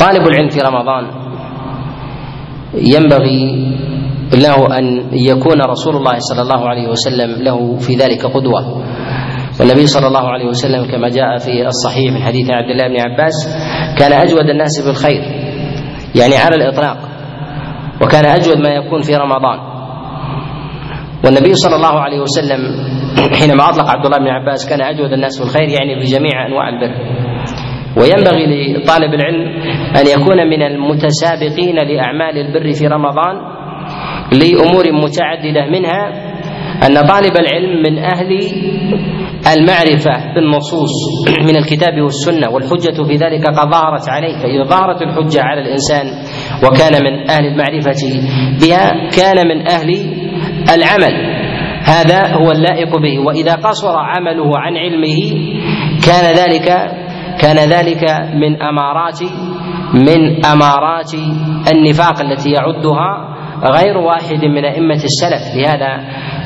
طالب العلم في رمضان ينبغي له أن يكون رسول الله صلى الله عليه وسلم له في ذلك قدوة. والنبي صلى الله عليه وسلم كما جاء في الصحيح من حديث عبد الله بن عباس كان أجود الناس بالخير يعني على الإطلاق وكان أجود ما يكون في رمضان. والنبي صلى الله عليه وسلم حينما أطلق عبد الله بن عباس كان أجود الناس بالخير يعني في جميع أنواع البر. وينبغي لطالب العلم أن يكون من المتسابقين لأعمال البر في رمضان لأمور متعددة منها أن طالب العلم من أهل المعرفة بالنصوص من الكتاب والسنة والحجة في ذلك قد ظهرت عليه فإذا ظهرت الحجة على الإنسان وكان من أهل المعرفة بها كان من أهل العمل. هذا هو اللائق به وإذا قصر عمله عن علمه كان ذلك كان ذلك من أمارات من أمارات النفاق التي يعدها غير واحد من أئمة السلف. لهذا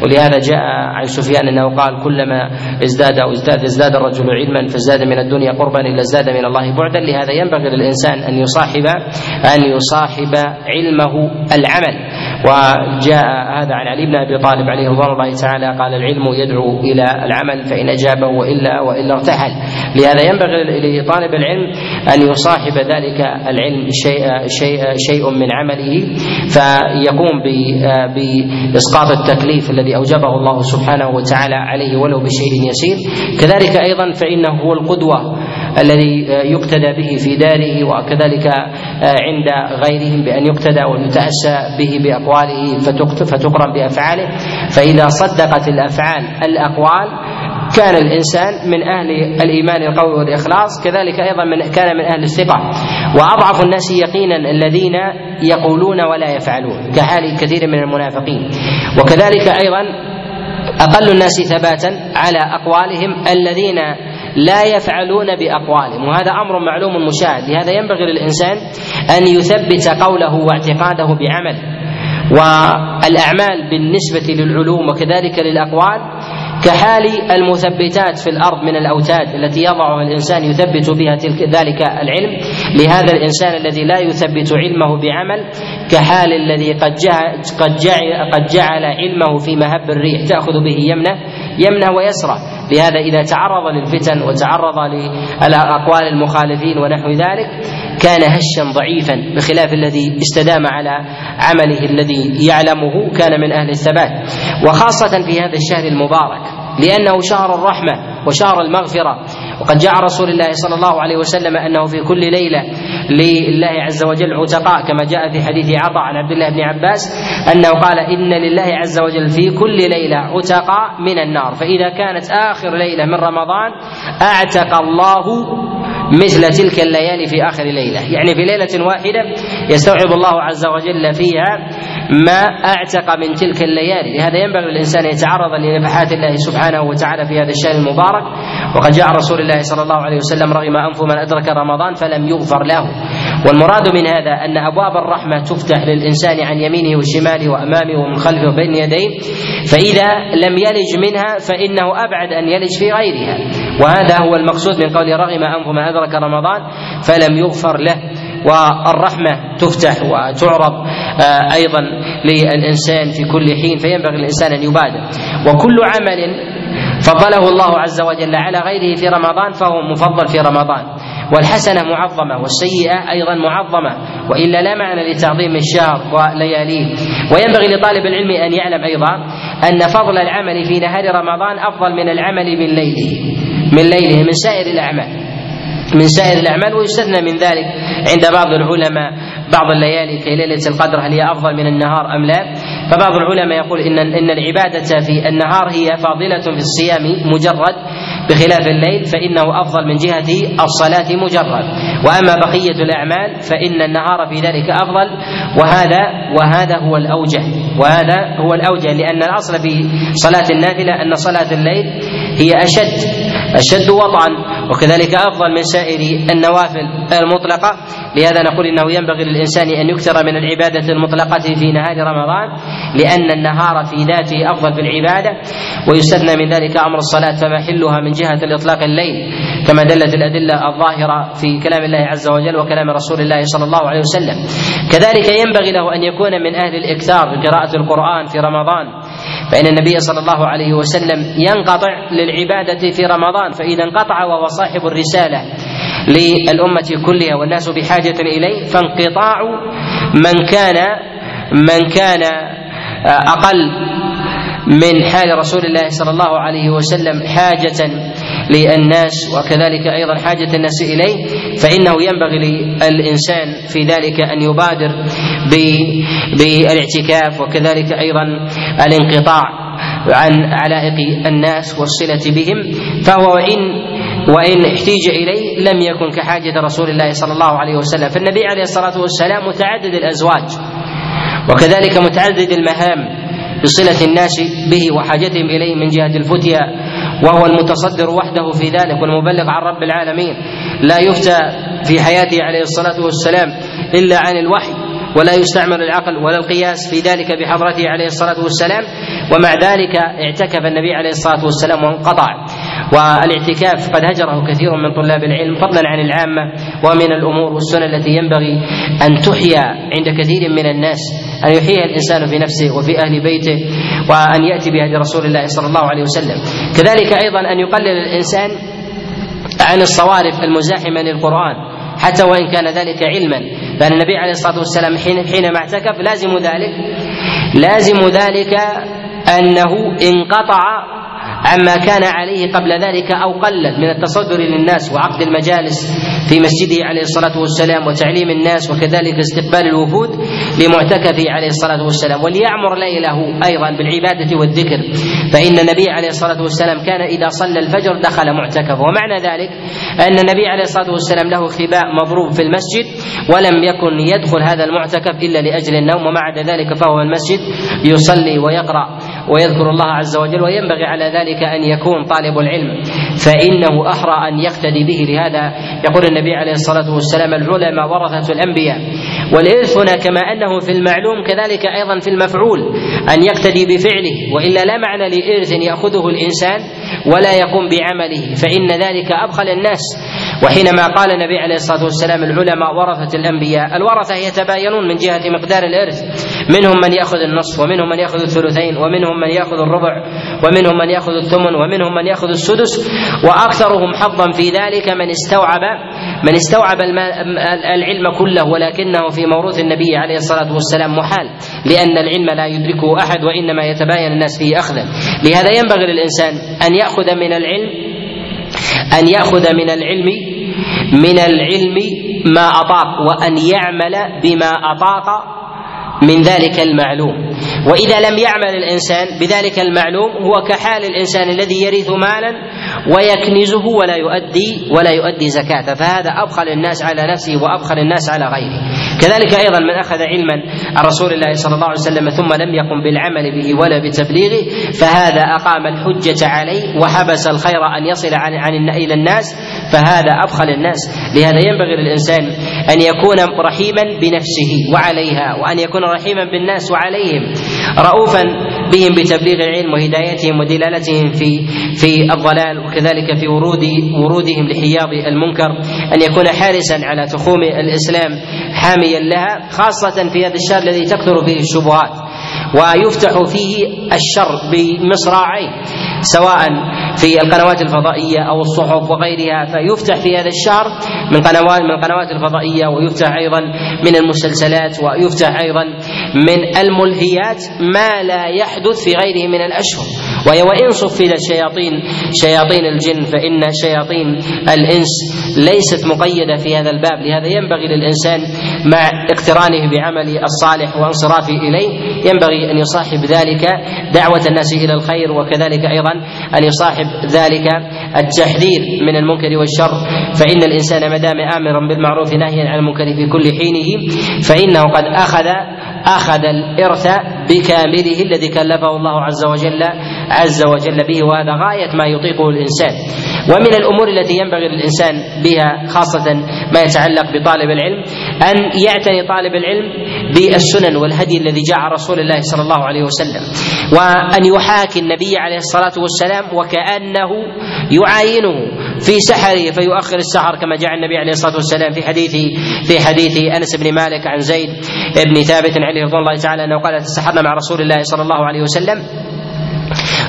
ولهذا جاء عن سفيان أنه قال كلما ازداد أو ازداد ازداد الرجل علما فازداد من الدنيا قربا إلا ازداد من الله بعدا. لهذا ينبغي للإنسان أن يصاحب أن يصاحب علمه العمل. وجاء هذا عن علي بن أبي طالب عليه رضوان الله تعالى قال العلم يدعو إلى العمل فإن أجابه والا وإلا ارتحل. لهذا ينبغي لطالب العلم أن يصاحب ذلك العلم شيء شيء شيء من عمله فيقوم بإسقاط التكليف الذي أوجبه الله سبحانه وتعالى عليه ولو بشيء يسير. كذلك أيضا فإنه هو القدوة الذي يقتدى به في داره وكذلك عند غيرهم بأن يقتدى ويتأسى به بأقواله فتقرن بأفعاله. فإذا صدقت الأفعال الأقوال كان الإنسان من أهل الإيمان القوي والإخلاص كذلك أيضا من كان من أهل الثقة. وأضعف الناس يقينا الذين يقولون ولا يفعلون كحال كثير من المنافقين. وكذلك أيضا أقل الناس ثباتا على أقوالهم الذين لا يفعلون بأقوالهم. وهذا أمر معلوم مشاهد. لهذا ينبغي للإنسان أن يثبت قوله واعتقاده بعمل. والأعمال بالنسبة للعلوم وكذلك للأقوال كحال المثبتات في الأرض من الأوتاد التي يضعها الإنسان يثبت بها تلك ذلك العلم. لهذا الإنسان الذي لا يثبت علمه بعمل كحال الذي قد جعل قد جعل, قد جعل علمه في مهب الريح تأخذ به يمنه يمنة ويسرى. لهذا إذا تعرض للفتن وتعرض لاقوال المخالفين ونحو ذلك كان هشا ضعيفا بخلاف الذي استدام على عمله الذي يعلمه كان من أهل الثبات. وخاصة في هذا الشهر المبارك لأنه شهر الرحمة وشهر المغفرة. وقد جاء رسول الله صلى الله عليه وسلم أنه في كل ليلة لله عز وجل عتقاء كما جاء في حديث عطاء عن عبد الله بن عباس أنه قال إن لله عز وجل في كل ليلة عتقاء من النار فإذا كانت آخر ليلة من رمضان أعتق الله مثل تلك الليالي في آخر ليلة، يعني في ليلة واحدة يستوعب الله عز وجل فيها ما أعتق من تلك الليالي، لهذا ينبغي للإنسان يتعرض لنفحات الله سبحانه وتعالى في هذا الشهر المبارك، وقد جاء رسول الله صلى الله عليه وسلم رغم أنف من أدرك رمضان فلم يغفر له. والمراد من هذا أن أبواب الرحمة تفتح للإنسان عن يمينه وشماله وأمامه ومن خلفه وبين يديه، فإذا لم يلج منها فإنه أبعد أن يلج في غيرها، وهذا هو المقصود من قول رغم أنف من أدرك رمضان فلم يغفر له. والرحمة تفتح وتعرض أيضا للإنسان في كل حين فينبغي الإنسان أن يبادر. وكل عمل فضله الله عز وجل على غيره في رمضان فهو مفضل في رمضان. والحسنة معظمة والسيئة أيضا معظمة وإلا لا معنى لتعظيم الشهر ولياليه. وينبغي لطالب العلم أن يعلم أيضا أن فضل العمل في نهار رمضان أفضل من العمل من ليله من ليله من سائر الأعمال. من سائر الأعمال ويستثنى من ذلك عند بعض العلماء بعض الليالي كليلة القدر هل هي أفضل من النهار أم لا؟ فبعض العلماء يقول إن إن العبادة في النهار هي فاضلة في الصيام مجرد بخلاف الليل فإنه أفضل من جهة الصلاة مجرد. وأما بقية الأعمال فإن النهار في ذلك أفضل وهذا وهذا هو الأوجه وهذا هو الأوجه لأن الأصل في صلاة النافلة أن صلاة الليل هي أشد أشد وطئا وكذلك أفضل من سائر النوافل المطلقة. لهذا نقول إنه ينبغي للإنسان أن يكثر من العبادة المطلقة في نهار رمضان لأن النهار في ذاته أفضل في العبادة ويستثنى من ذلك أمر الصلاة فمحلها من جهة الإطلاق الليل كما دلت الأدلة الظاهرة في كلام الله عز وجل وكلام رسول الله صلى الله عليه وسلم. كذلك ينبغي له أن يكون من أهل الإكثار بقراءة القرآن في رمضان. فإن النبي صلى الله عليه وسلم ينقطع للعبادة في رمضان فإذا انقطع وهو صاحب الرسالة للأمة كلها والناس بحاجة إليه فانقطاع من كان من كان أقل من حال رسول الله صلى الله عليه وسلم حاجة للناس وكذلك أيضا حاجة الناس إليه فإنه ينبغي للإنسان في ذلك أن يبادر بالإعتكاف وكذلك أيضا الانقطاع عن علائق الناس والصلة بهم فهو وإن وإن احتيج إليه لم يكن كحاجة رسول الله صلى الله عليه وسلم. فالنبي عليه الصلاة والسلام متعدد الأزواج وكذلك متعدد المهام بصلة الناس به وحاجتهم إليه من جهة الفتيا وهو المتصدر وحده في ذلك والمبلغ عن رب العالمين. لا يفتى في حياته عليه الصلاة والسلام إلا عن الوحي. ولا يستعمل العقل ولا القياس في ذلك بحضرته عليه الصلاة والسلام ومع ذلك اعتكف النبي عليه الصلاة والسلام وانقطع. والاعتكاف قد هجره كثير من طلاب العلم فضلا عن العامة ومن الأمور والسنن التي ينبغي أن تحيا عند كثير من الناس أن يحييها الإنسان في نفسه وفي أهل بيته وأن يأتي بهدي رسول الله صلى الله عليه وسلم. كذلك أيضا أن يقلل الإنسان عن الصوارف المزاحمة للقرآن حتى وإن كان ذلك علما. فان النبي عليه الصلاة والسلام حين حينما اعتكف لازم ذلك لازم ذلك أنه انقطع عما كان عليه قبل ذلك أو قلت من التصدر للناس وعقد المجالس في مسجده عليه الصلاة والسلام وتعليم الناس وكذلك استقبال الوفود لمعتكفه عليه الصلاة والسلام وليعمر ليله أيضا بالعبادة والذكر. فإن النبي عليه الصلاة والسلام كان إذا صلى الفجر دخل معتكفه ومعنى ذلك أن النبي عليه الصلاة والسلام له خباء مضروب في المسجد ولم يكن يدخل هذا المعتكف إلا لأجل النوم ومع ذلك فهو المسجد يصلي ويقرأ. ويذكر الله عز وجل وينبغي على ذلك أن يكون طالب العلم. فإنه أحرى أن يقتدي به لهذا يقول النبي عليه الصلاة والسلام العلماء ورثة الأنبياء. والإرث هنا كما أنه في المعلوم كذلك أيضا في المفعول أن يقتدي بفعله وإلا لا معنى لإرث يأخذه الإنسان ولا يقوم بعمله. فإن ذلك أبخل الناس. وحينما قال النبي عليه الصلاة والسلام العلماء ورثة الأنبياء الورثة يتباينون من جهة مقدار الإرث. منهم من يأخذ النصف ومنهم من يأخذ الثلثين ومنهم من يأخذ الربع ومنهم من يأخذ الثمن ومنهم من يأخذ السدس وأكثرهم حظا في ذلك من استوعب من استوعب العلم كله ولكنه في موروث النبي عليه الصلاة والسلام محال لأن العلم لا يدركه أحد وإنما يتباين الناس فيه اخذا. لهذا ينبغي للإنسان أن يأخذ من العلم أن يأخذ من العلم من العلم ما أطاق وأن يعمل بما أطاق من ذلك المعلوم. وإذا لم يعمل الإنسان بذلك المعلوم هو كحال الإنسان الذي يرث مالا ويكنزه ولا يؤدي ولا يؤدي زكاته فهذا أبخل الناس على نفسه وأبخل الناس على غيره. كذلك أيضا من أخذ علما عن رسول الله صلى الله عليه وسلم ثم لم يقم بالعمل به ولا بتبليغه فهذا أقام الحجة عليه وحبس الخير أن يصل عن, عن إلى الناس فهذا أبخل الناس. لهذا ينبغي للإنسان أن يكون رحيما بنفسه وعليها وأن يكون رحيما بالناس وعليهم. رؤوفا بهم بتبليغ العلم وهدايتهم ودلالتهم في في الضلال وكذلك في ورود ورودهم لحياض المنكر أن يكون حارسا على تخوم الإسلام حاميا لها خاصة في هذا الشهر الذي تكثر فيه الشبهات. ويفتح فيه الشر بمصراعيه سواء في القنوات الفضائية أو الصحف وغيرها. فيفتح في هذا الشهر من قنوات من القنوات الفضائية ويفتح أيضا من المسلسلات ويفتح أيضا من الملهيات ما لا يحدث في غيره من الأشهر. وهي وإن صفدت شياطين شياطين الجن فان شياطين الإنس ليست مقيدة في هذا الباب. لهذا ينبغي للإنسان مع اقترانه بعمل الصالح وانصرافه إليه ينبغي أن يصاحب ذلك دعوة الناس إلى الخير وكذلك أيضا أن يصاحب ذلك التحذير من المنكر والشر. فإن الإنسان ما دام امرا بالمعروف ناهيا عن المنكر في كل حينه فإنه قد أخذ أخذ الإرث بكامله الذي كلفه الله عز وجل عز وجل به وهذا غاية ما يطيقه الإنسان. ومن الأمور التي ينبغي للإنسان بها خاصة ما يتعلق بطالب العلم أن يعتني طالب العلم بالسنن والهدي الذي جاء رسول الله صلى الله عليه وسلم. وأن يحاكي النبي عليه الصلاة والسلام وكأنه يعاينه في سحره فيؤخر السحر كما جاء النبي عليه الصلاة والسلام في حديث في حديث أنس بن مالك عن زيد بن ثابت عليه رضوان الله تعالى أنه قال تسحرنا مع رسول الله صلى الله عليه وسلم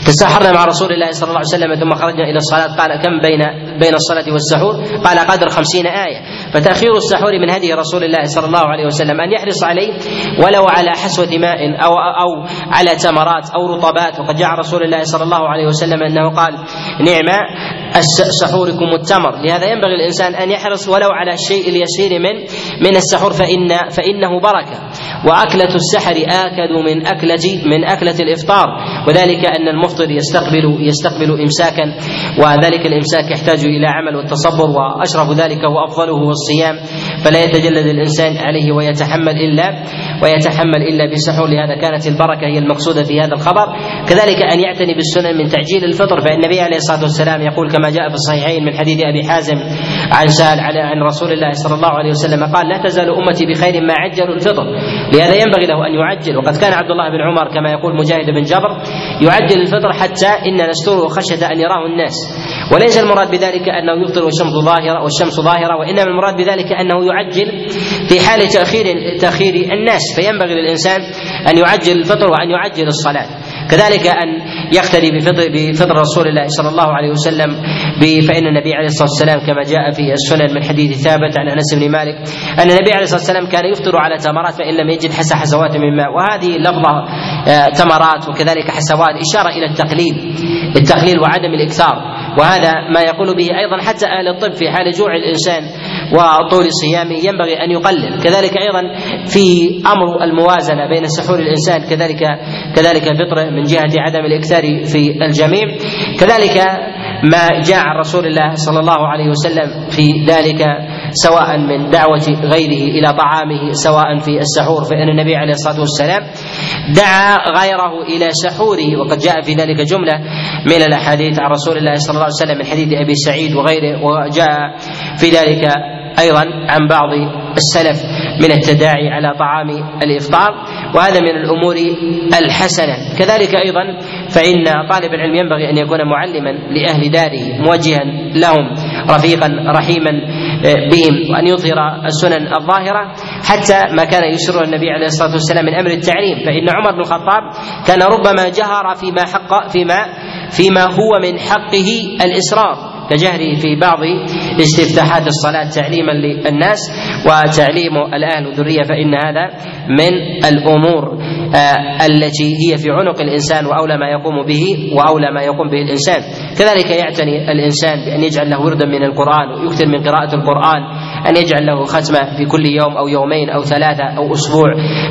تسحرنا مع رسول الله صلى الله عليه وسلم ثم خرجنا إلى الصلاة. قال كم بين بين الصلاة والسحور؟ قال قدر خمسين آية. فتأخير السحور من هدي رسول الله صلى الله عليه وسلم أن يحرص عليه ولو على حسوة ماء أو أو على تمرات أو رطبات. وقد جاء رسول الله صلى الله عليه وسلم أنه قال نعم سحوركم التمر. لهذا ينبغي الانسان أن يحرص ولو على الشيء اليسير من من السحور فان فإنه بركة. وأكلة السحر آكد من اكله من أكلة الإفطار. وذلك أن المفطر يستقبل يستقبل امساكا وذلك الإمساك يحتاج إلى عمل والتصبر وأشرف ذلك وأفضله هو الصيام. فلا يتجلد الإنسان عليه ويتحمل الا ويتحمل إلا بسحور. لهذا كانت البركة هي المقصودة في هذا الخبر. كذلك أن يعتني بالسنن من تعجيل الفطر فإن النبي عليه الصلاة والسلام يقول كما جاء في الصحيحين من حديث أبي حازم عن سأل عن رسول الله صلى الله عليه وسلم قال لا تزال أمتي بخير ما عجلوا الفطر. لهذا ينبغي له أن يعجل وقد كان عبد الله بن عمر كما يقول مجاهد بن جبر يعجل الفطر حتى إن نستره خشية أن يراه الناس. وليس المراد بذلك أنه يفطر والشمس ظاهرة والشمس ظاهرة وإنما المراد بذلك أنه يعجل في حال تأخير تأخير الناس. فينبغي للإنسان أن يعجل الفطر وأن يعجل الصلاة. كذلك أن يقتدي بفطر بفطر رسول الله صلى الله عليه وسلم فإن النبي عليه الصلاة والسلام كما جاء في السنن من حديث ثابت عن أنس بن مالك أن النبي عليه الصلاة والسلام كان يفطر على تمرات فإن لم يجد حس حسوات من ماء. وهذه اللفظه تمرات وكذلك حسوات إشارة إلى التقليل التقليل وعدم الإكثار. وهذا ما يقول به أيضا حتى أهل الطب في حال جوع الإنسان وطول صيامه ينبغي أن يقلل. كذلك أيضا في أمر الموازنة بين سحور الإنسان كذلك كذلك فطره من جهة عدم الإكثار في الجميع. كذلك ما جاء عن رسول الله صلى الله عليه وسلم في ذلك سواء من دعوة غيره إلى طعامه سواء في السحور فإن النبي عليه الصلاة والسلام دعا غيره إلى سحوره. وقد جاء في ذلك جملة من الأحاديث عن رسول الله صلى الله عليه وسلم من حديث أبي سعيد وغيره وجاء في ذلك أيضا عن بعض السلف من التداعي على طعام الإفطار. وهذا من الأمور الحسنة. كذلك أيضا فإن طالب العلم ينبغي أن يكون معلما لأهل داره موجها لهم رفيقا رحيما بهم وأن يظهر السنن الظاهرة حتى ما كان يسر النبي عليه الصلاة والسلام من أمر التعليم. فإن عمر بن الخطاب كان ربما جهر فيما حق فيما فيما هو من حقه الإسرار. كجهره في بعض استفتاحات الصلاة تعليما للناس وتعليم الأهل والذرية فإن هذا من الأمور التي هي في عنق الإنسان وأولى ما يقوم به وأولى ما يقوم به الإنسان. كذلك يعتني الإنسان بأن يجعل له وردا من القرآن ويكثر من قراءة القرآن. أن يجعل له ختمة في كل يوم أو يومين أو ثلاثة أو أسبوع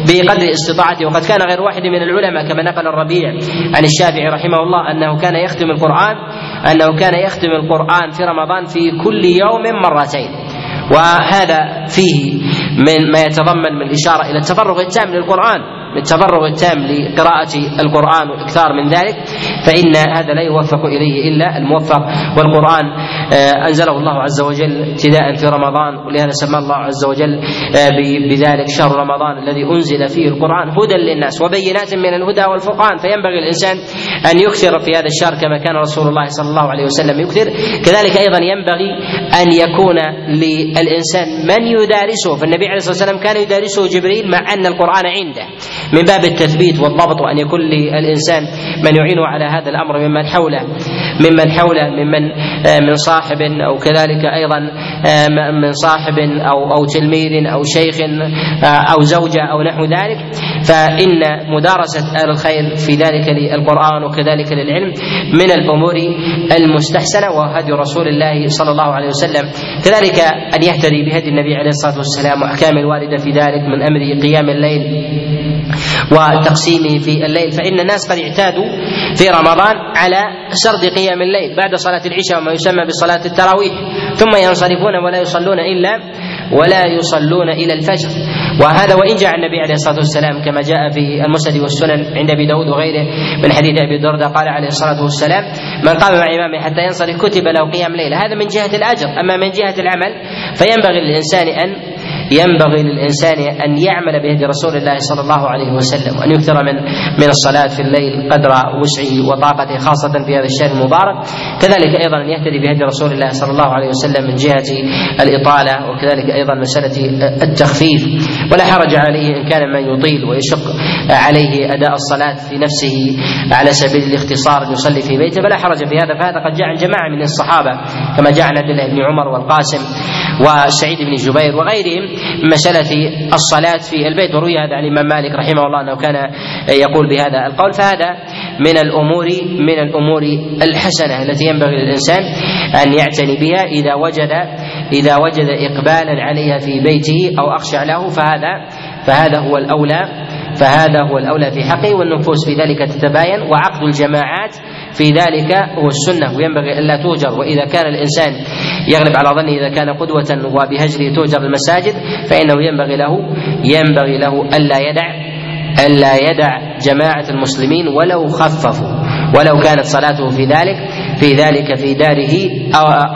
بقدر استطاعته. وقد كان غير واحد من العلماء كما نقل الربيع عن الشافعي رحمه الله أنه كان يختم القرآن أنه كان يختم القرآن في رمضان في كل يوم مرتين. وهذا فيه من ما يتضمن من الإشارة إلى التفرغ التام للقرآن. بالتفرغ التام لقراءة القرآن والإكثار من ذلك فإن هذا لا يوفق إليه إلا الموفق. والقرآن أنزله الله عز وجل ابتداء في رمضان ولهذا سمى الله عز وجل بذلك شهر رمضان الذي أنزل فيه القرآن هدى للناس وبينات من الهدى والفرقان. فينبغي الإنسان أن يكثر في هذا الشهر كما كان رسول الله صلى الله عليه وسلم يكثر. كذلك أيضا ينبغي أن يكون للإنسان من يدارسه. فالنبي عليه الصلاة والسلام كان يدارسه جبريل مع أن القرآن عنده. من باب التثبيت والضبط وأن يكون للإنسان من يعينه على هذا الأمر ممن حوله ممن حوله ممن من صاحب أو كذلك أيضا من صاحب أو أو تلميذ أو شيخ أو زوجة أو نحو ذلك. فإن مدارسة أهل الخير في ذلك للقرآن وكذلك للعلم من الأمور المستحسنة وهدي رسول الله صلى الله عليه وسلم. كذلك أن يهتدي بهدي النبي عليه الصلاة والسلام وأحكام الوارده في ذلك من أمر قيام الليل. وتقسيمه في الليل. فإن الناس قد اعتادوا في رمضان على سرد قيام الليل بعد صلاة العشاء وما يسمى بصلاة التراويح. ثم ينصرفون ولا يصلون إلا ولا يصلون إلى الفجر. وهذا وإن جاء النبي عليه الصلاة والسلام كما جاء في المسند والسنن عند أبي داود وغيره من حديث أبي الدرداء قال عليه الصلاة والسلام من قام مع إمامه حتى ينصرف كتب له قيام ليله هذا من جهة الأجر. أما من جهة العمل فينبغي للإنسان أن ينبغي للإنسان أن يعمل بهدي رسول الله صلى الله عليه وسلم وأن يكثر من من الصلاة في الليل قدر وسعه وطاقته خاصة في هذا الشهر المبارك. كذلك أيضا أن يهتدي بهدي رسول الله صلى الله عليه وسلم من جهة الإطالة وكذلك أيضا مسألة التخفيف. ولا حرج عليه إن كان من يطيل ويشق عليه أداء الصلاة في نفسه على سبيل الاختصار يصلي في بيته. فلا حرج في هذا فهذا قد جاء عن جماعة من الصحابة كما جاء عن عبد الله بن عمر والقاسم. وسعيد بن جبير وغيرهم مسألة الصلاة في البيت. وروي هذا عن الإمام مالك رحمه الله أنه كان يقول بهذا القول. فهذا من الأمور من الأمور الحسنة التي ينبغي للإنسان أن يعتني بها. إذا وجد إذا وجد إقبالا عليها في بيته أو أخشع له فهذا فهذا هو الأولى فهذا هو الأولى في حقه. والنفوس في ذلك تتباين. وعقد الجماعات في ذلك هو السنة وينبغي ألا توجر وإذا كان الإنسان يغلب على ظنه إذا كان قدوة وبهجره توجر المساجد فإنه ينبغي له ينبغي له ألا يدع ألا يدع جماعة المسلمين ولو خففوا. ولو كانت صلاته في ذلك في ذلك في داره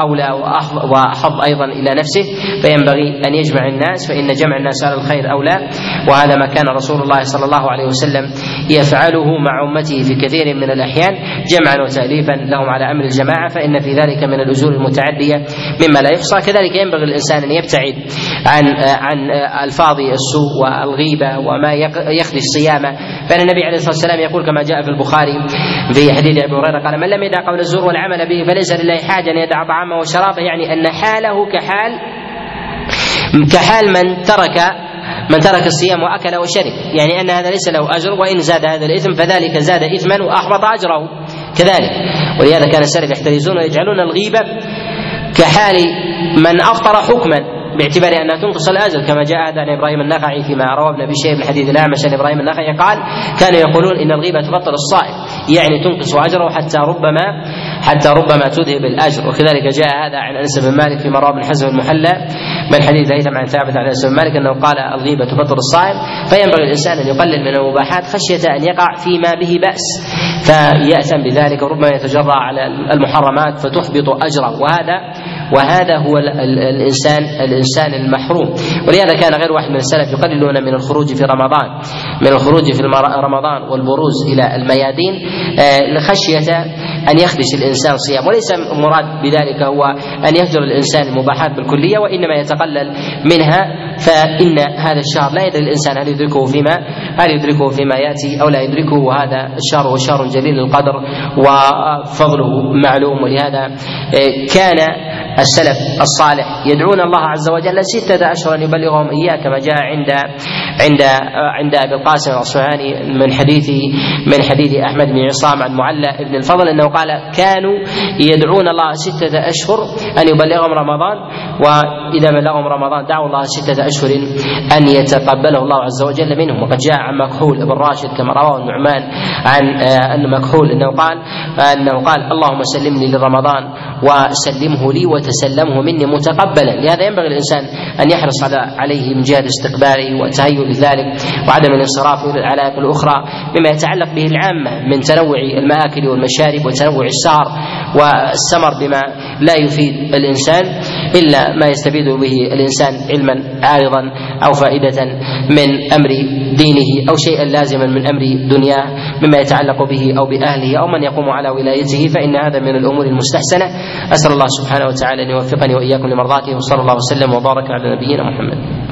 أولى وأحظ أيضا إلى نفسه فينبغي أن يجمع الناس فإن جمع الناس على الخير أولى. وهذا ما كان رسول الله صلى الله عليه وسلم يفعله مع أمته في كثير من الأحيان جمعا وتأليفا لهم على أمر الجماعة فإن في ذلك من الأجور المتعدية مما لا يحصى. كذلك ينبغي الإنسان أن يبتعد عن عن ألفاظ السوء والغيبة وما يخفي الصيامة فإن النبي عليه الصلاة والسلام يقول كما جاء في البخاري في حديث أبي هريرة قال من لم يدع قول الزور والعمل به فليس لله حاجة أن يدع طعامه وشرابه يعني أن حاله كحال كحال من ترك من ترك الصيام وأكل وشرب يعني أن هذا ليس له أجر وإن زاد هذا الإثم فذلك زاد إثما وأحبط أجره كذلك. ولهذا كان السلف يحترزون ويجعلون الغيبه كحال من أفطر حكما باعتبار أنها تنقص الأجر كما جاء هذا عن إبراهيم النخعي فيما روى ابن أبي شيبة من حديث الأعمش عن إبراهيم النخعي قال كانوا يقولون إن الغيبه تبطل الصائم. يعني تنقص أجره حتى ربما حتى ربما تذهب الأجر. وكذلك جاء هذا عن أنس بن مالك فيما روى ابن حزم المحلى من حديث هيثم عن ثابت عن أنس بن مالك أنه قال الغيبة تبطل الصائم. فينبغي الإنسان أن يقلل من المباحات خشية أن يقع فيما به بأس. فيأثم بذلك وربما يتجرأ على المحرمات فتحبط أجره. وهذا وهذا هو الانسان الإنسان المحروم. ولهذا كان غير واحد من السلف يقللون من الخروج في رمضان من الخروج في رمضان والبروز إلى الميادين آه، لخشية أن يخدش الإنسان صيام. وليس المراد بذلك هو أن يهجر الإنسان المباحات بالكلية وإنما يتقلل منها فإن هذا الشهر لا يدري الإنسان هل يدركه فيما هل يدركه فيما يأتي أو لا يدركه. وهذا الشهر هو شهر جليل القدر وفضله معلوم. ولهذا آه، كان السلف الصالح يدعون الله عز وجل ستة أشهر أن يبلغهم إياه كما جاء عند عند عند أبي القاسم الأصفهاني من حديث من حديث أحمد بن عصام عن معلى بن الفضل أنه قال كانوا يدعون الله ستة أشهر أن يبلغهم رمضان وإذا بلغهم رمضان دعوا الله ستة أشهر أن يتقبله الله عز وجل منهم. وقد جاء عن مكحول بن راشد كما رواه النعمان عن أن مكحول أنه قال أنه قال اللهم سلمني لرمضان وسلمه لي وتسلمه مني متقبلا. لهذا ينبغي الانسان أن يحرص على عليه من جهة استقباله لذلك وعدم الانصراف إلى العلائق الأخرى مما يتعلق به العامة من تنوع المآكل والمشارب وتنوع السهر والسمر بما لا يفيد الإنسان إلا ما يستفيد به الإنسان علما عارضا أو فائدة من أمر دينه أو شيئا لازما من أمر دنياه مما يتعلق به أو بأهله أو من يقوم على ولايته فإن هذا من الأمور المستحسنة أسأل الله سبحانه وتعالى أن يوفقني وإياكم لمرضاته وصلى الله وسلم وبارك على نبينا محمد